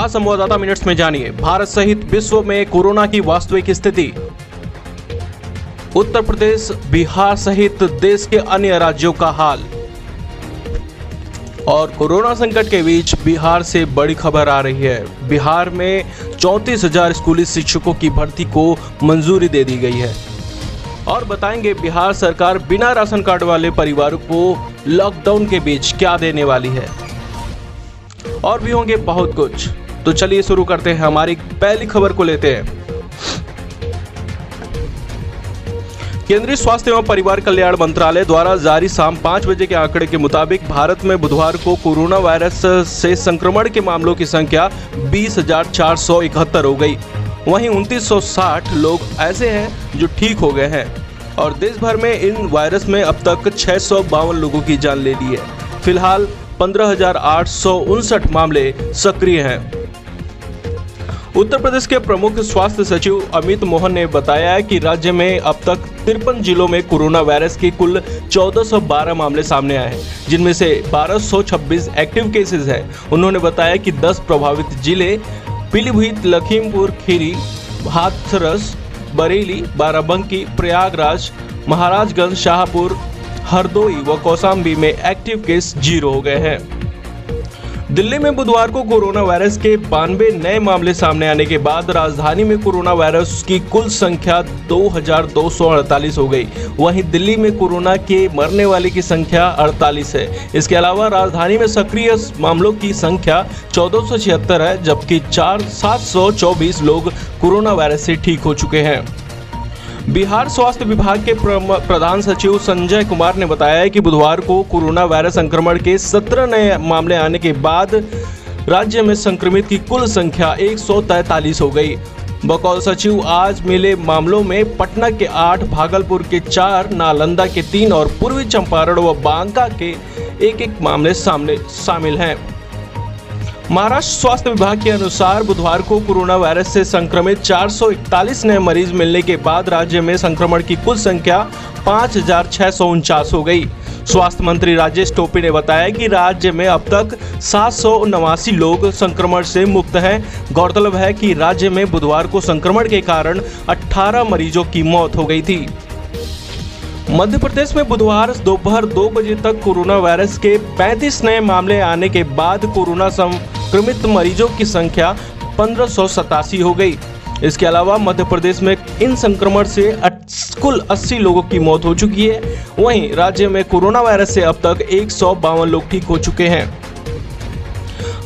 आज संवाददाता मिनट्स में जानिए। भारत सहित विश्व में कोरोना की वास्तविक स्थिति। उत्तर प्रदेश, बिहार सहित देश के अन्य राज्यों का हाल। और कोरोना संकट के बीच बिहार से बड़ी खबर आ रही है। बिहार में चौंतीस हज़ार स्कूली शिक्षकों की भर्ती को मंजूरी दे दी गई है। और बताएँगे, बिहार सरकार बिना राशन कार्ड वाले परिवारों को लॉकडाउन के बीच क्या देने वाली है। और भी होंगे बहुत कुछ। तो चलिए शुरू करते हैं हमारी पहली खबर को लेते हैं। केंद्रीय स्वास्थ्य एवं परिवार कल्याण मंत्रालय द्वारा जारी शाम पाँच बजे के आंकड़े के मुताबिक भारत में बुधवार को कोरोना वायरस से संक्रमण के मामलों की संख्या बीस हो गई। वहीं 2960 लोग ऐसे हैं जो ठीक हो गए हैं और देश भर में इन वायरस में अब तक बावन लोगों की जान ले ली है। फ़िलहाल पंद्रह मामले सक्रिय हैं। उत्तर प्रदेश के प्रमुख स्वास्थ्य सचिव अमित मोहन ने बताया कि राज्य में अब तक तिरपन जिलों में कोरोना वायरस के कुल 1412 मामले सामने आए हैं, जिनमें से 1226 एक्टिव केसेस हैं। उन्होंने बताया कि 10 प्रभावित ज़िले पीलीभीत, लखीमपुर, खीरी, हाथरस, बरेली, बाराबंकी, प्रयागराज, महाराजगंज, शाहपुर, हरदोई व कौसाम्बी में एक्टिव केस ज़ीरो हो गए हैं। दिल्ली में बुधवार को कोरोना वायरस के बानवे नए मामले सामने आने के बाद राजधानी में कोरोना वायरस की कुल संख्या 2,248 हो गई। वहीं दिल्ली में कोरोना के मरने वाले की संख्या 48 है। इसके अलावा राजधानी में सक्रिय मामलों की संख्या चौदह है जबकि चार सात लोग कोरोना वायरस से ठीक हो चुके हैं। बिहार स्वास्थ्य विभाग के प्रधान सचिव संजय कुमार ने बताया कि बुधवार को कोरोना वायरस संक्रमण के 17 नए मामले आने के बाद राज्य में संक्रमित की कुल संख्या एक सौ तैंतालीस हो गई। बकौल सचिव आज मिले मामलों में पटना के आठ, भागलपुर के चार, नालंदा के तीन और पूर्वी चंपारण व बांका के एक एक मामले सामने, शामिल हैं। महाराष्ट्र स्वास्थ्य विभाग के अनुसार बुधवार को कोरोना वायरस से संक्रमित 441 नए मरीज़ मिलने के बाद राज्य में संक्रमण की कुल संख्या पाँच हो गई। स्वास्थ्य मंत्री राजेश टोपे ने बताया कि राज्य में अब तक सात सौ नवासी लोग संक्रमण से मुक्त हैं। गौरतलब है कि राज्य में बुधवार को संक्रमण के कारण 18 मरीजों की मौत हो गई थी। मध्य प्रदेश में बुधवार दोपहर दो बजे तक कोरोना वायरस के 35 नए मामले आने के बाद कोरोना संक्रमित मरीजों की संख्या पंद्रह हो गई। इसके अलावा मध्य प्रदेश में इन संक्रमण से कुल 80 लोगों की मौत हो चुकी है। वहीं राज्य में कोरोना वायरस से अब तक एक सौ बावन लोग ठीक हो चुके हैं।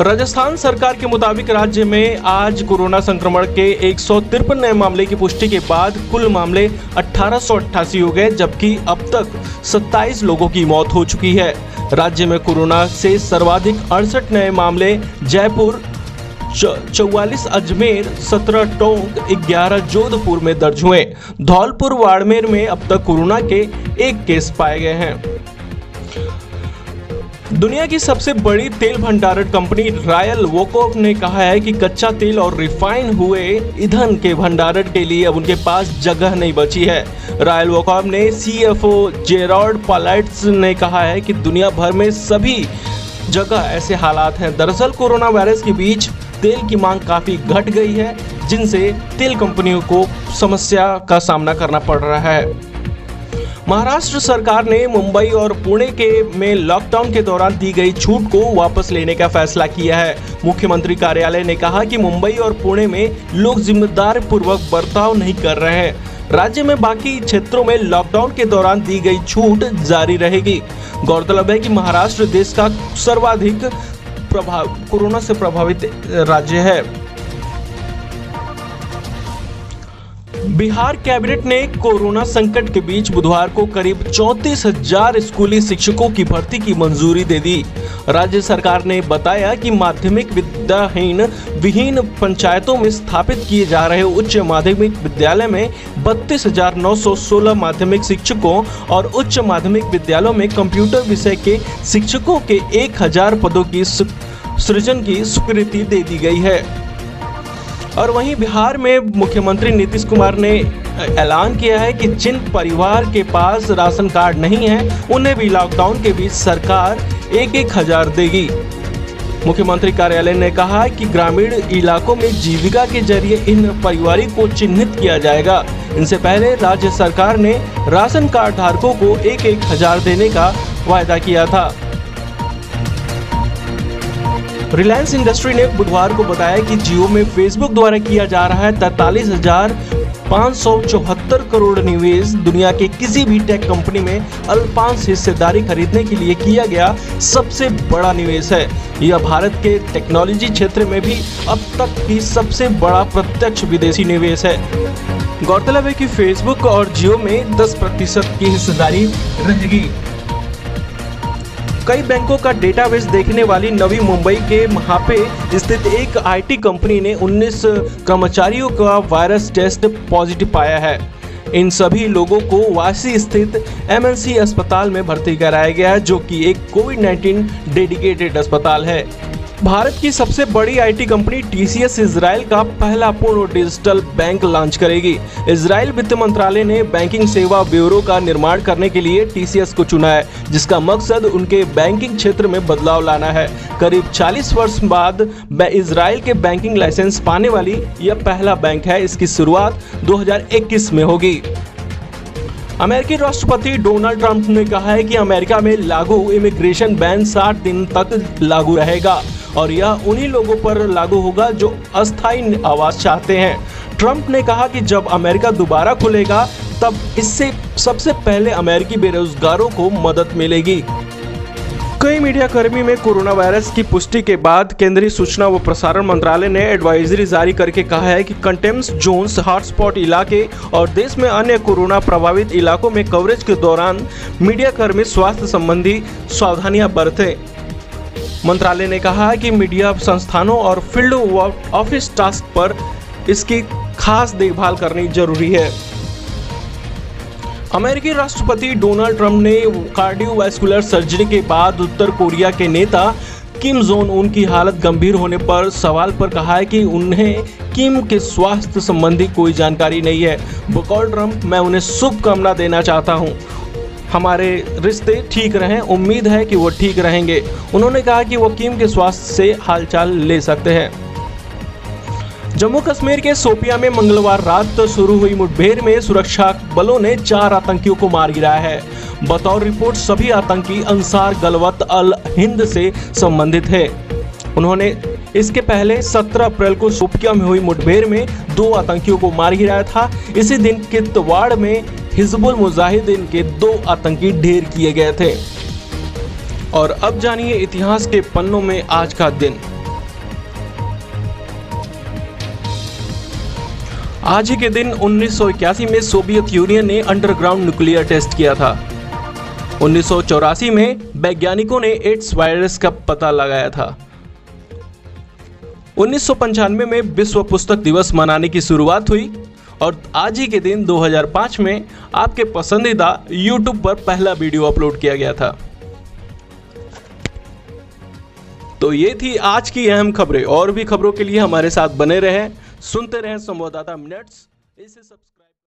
राजस्थान सरकार के मुताबिक राज्य में आज कोरोना संक्रमण के एक सौ तिरपन नए मामले की पुष्टि के बाद कुल मामले अठारह सौ अट्ठासी हो गए, जबकि अब तक 27 लोगों की मौत हो चुकी है। राज्य में कोरोना से सर्वाधिक अड़सठ नए मामले, जयपुर चौवालीस अजमेर, सत्रह टोंक, ग्यारह जोधपुर में दर्ज हुए। धौलपुर, वाड़मेर में अब तक कोरोना के एक केस पाए गए हैं। दुनिया की सबसे बड़ी तेल भंडारण कंपनी रॉयल वोकोप ने कहा है कि कच्चा तेल और रिफाइन हुए ईंधन के भंडारण के लिए अब उनके पास जगह नहीं बची है। रॉयल वोकोप ने सीएफओ जेरॉर्ड पालाइट्स ने कहा है कि दुनिया भर में सभी जगह ऐसे हालात हैं। दरअसल कोरोना वायरस के बीच तेल की मांग काफ़ी घट गई है, जिनसे तेल कंपनियों को समस्या का सामना करना पड़ रहा है। महाराष्ट्र सरकार ने मुंबई और पुणे के में लॉकडाउन के दौरान दी गई छूट को वापस लेने का फैसला किया है। मुख्यमंत्री कार्यालय ने कहा कि मुंबई और पुणे में लोग जिम्मेदार पूर्वक बर्ताव नहीं कर रहे हैं। राज्य में बाकी क्षेत्रों में लॉकडाउन के दौरान दी गई छूट जारी रहेगी। गौरतलब है कि महाराष्ट्र देश का सर्वाधिक प्रभाव कोरोना से प्रभावित राज्य है। बिहार कैबिनेट ने कोरोना संकट के बीच बुधवार को करीब चौंतीस हज़ार स्कूली शिक्षकों की भर्ती की मंजूरी दे दी। राज्य सरकार ने बताया कि माध्यमिक विद्याहीन विहीन पंचायतों में स्थापित किए जा रहे उच्च माध्यमिक विद्यालय में बत्तीस हज़ार नौ सौ सोलह माध्यमिक शिक्षकों और उच्च माध्यमिक विद्यालयों में कंप्यूटर विषय के शिक्षकों के एक हज़ार पदों की सृजन की स्वीकृति दे दी गई है। और वहीं बिहार में मुख्यमंत्री नीतीश कुमार ने ऐलान किया है कि जिन परिवार के पास राशन कार्ड नहीं है, उन्हें भी लॉकडाउन के बीच सरकार एक एक हज़ार देगी। मुख्यमंत्री कार्यालय ने कहा कि ग्रामीण इलाकों में जीविका के ज़रिए इन परिवारों को चिन्हित किया जाएगा। इनसे पहले राज्य सरकार ने राशन कार्ड धारकों को एक एक हज़ार देने का वायदा किया था। रिलायंस इंडस्ट्री ने बुधवार को बताया कि जियो में फेसबुक द्वारा किया जा रहा है तैतालीस हज़ार पाँच सौ चौहत्तर करोड़ निवेश। दुनिया के किसी भी टेक कंपनी में अल्पांश हिस्सेदारी खरीदने के लिए किया गया सबसे बड़ा निवेश है। यह भारत के टेक्नोलॉजी क्षेत्र में भी अब तक की सबसे बड़ा प्रत्यक्ष विदेशी निवेश है। गौरतलब है कि फेसबुक और जियो में 10 प्रतिशत की हिस्सेदारी रहेगी कई बैंकों का डेटाबेस देखने वाली नवी मुंबई के महापे स्थित एक आईटी कंपनी ने 19 कर्मचारियों का वायरस टेस्ट पॉजिटिव पाया है। इन सभी लोगों को वासी स्थित एमएनसी अस्पताल में भर्ती कराया गया है, जो कि एक कोविड 19 डेडिकेटेड अस्पताल है। भारत की सबसे बड़ी आईटी कंपनी टीसीएस इसराइल का पहला पूर्ण डिजिटल बैंक लॉन्च करेगी। इसराइल वित्त मंत्रालय ने बैंकिंग सेवा ब्यूरो का निर्माण करने के लिए टीसीएस को चुना है, जिसका मकसद उनके बैंकिंग क्षेत्र में बदलाव लाना है। करीब 40 वर्ष बाद इसराइल के बैंकिंग लाइसेंस पाने वाली यह पहला बैंक है, इसकी शुरुआत 2021 में होगी। अमेरिकी राष्ट्रपति डोनाल्ड ट्रंप ने कहा है कि अमेरिका में लागू इमिग्रेशन बैन 60 दिन तक लागू रहेगा और यह उन्हीं लोगों पर लागू होगा जो अस्थायी आवास चाहते हैं। ट्रंप ने कहा कि जब अमेरिका दोबारा खुलेगा, तब इससे सबसे पहले अमेरिकी बेरोजगारों को मदद मिलेगी। कई मीडिया कर्मी में कोरोना वायरस की पुष्टि के बाद केंद्रीय सूचना व प्रसारण मंत्रालय ने एडवाइजरी जारी करके कहा है कि कंटेम्स जोन्स हॉटस्पॉट इलाके और देश में अन्य कोरोना प्रभावित इलाकों में कवरेज के दौरान मीडिया कर्मी स्वास्थ्य संबंधी सावधानियाँ बरतें। मंत्रालय ने कहा है कि मीडिया संस्थानों और फ़ील्ड ऑफ़िस टास्क पर इसकी खास देखभाल करनी ज़रूरी है। अमेरिकी राष्ट्रपति डोनाल्ड ट्रंप ने कार्डियोवैस्कुलर सर्जरी के बाद उत्तर कोरिया के नेता किम जोन उन की हालत गंभीर होने पर सवाल पर कहा है कि उन्हें किम के स्वास्थ्य संबंधी कोई जानकारी नहीं है। बकौल ट्रंप, मैं उन्हें शुभकामना देना चाहता हूँ। हमारे रिश्ते ठीक रहें, उम्मीद है कि वो ठीक रहेंगे। उन्होंने कहा कि वो किम के स्वास्थ्य से हालचाल ले सकते हैं। जम्मू कश्मीर के सोपिया में मंगलवार रात शुरू हुई मुठभेड़ में सुरक्षा बलों ने चार आतंकियों को मार गिराया है। बतौर रिपोर्ट, सभी आतंकी अंसार गलवत अल हिंद से संबंधित है। उन्होंने इसके पहले 17 अप्रैल को सोपिया में हुई मुठभेड़ में दो आतंकियों को मार गिराया था। इसी दिन कितवाड़ में हिजबुल मुजाहिदीन के दो आतंकी ढेर किए गए थे। और अब जानिए इतिहास के पन्नों में आज का दिन। आज ही के दिन 1981 में सोवियत यूनियन ने अंडरग्राउंड न्यूक्लियर टेस्ट किया था। उन्नीस सौ चौरासी में वैज्ञानिकों ने एड्स वायरस का पता लगाया था। उन्नीस सौ पंचानवे में विश्व पुस्तक दिवस मनाने की शुरुआत हुई और आज ही के दिन 2005 में आपके पसंदीदा YouTube पर पहला वीडियो अपलोड किया गया था। तो ये थी आज की अहम खबरें। और भी खबरों के लिए हमारे साथ बने रहें। सुनते रहें संवाददाता मिनट्स। इसे सब्सक्राइब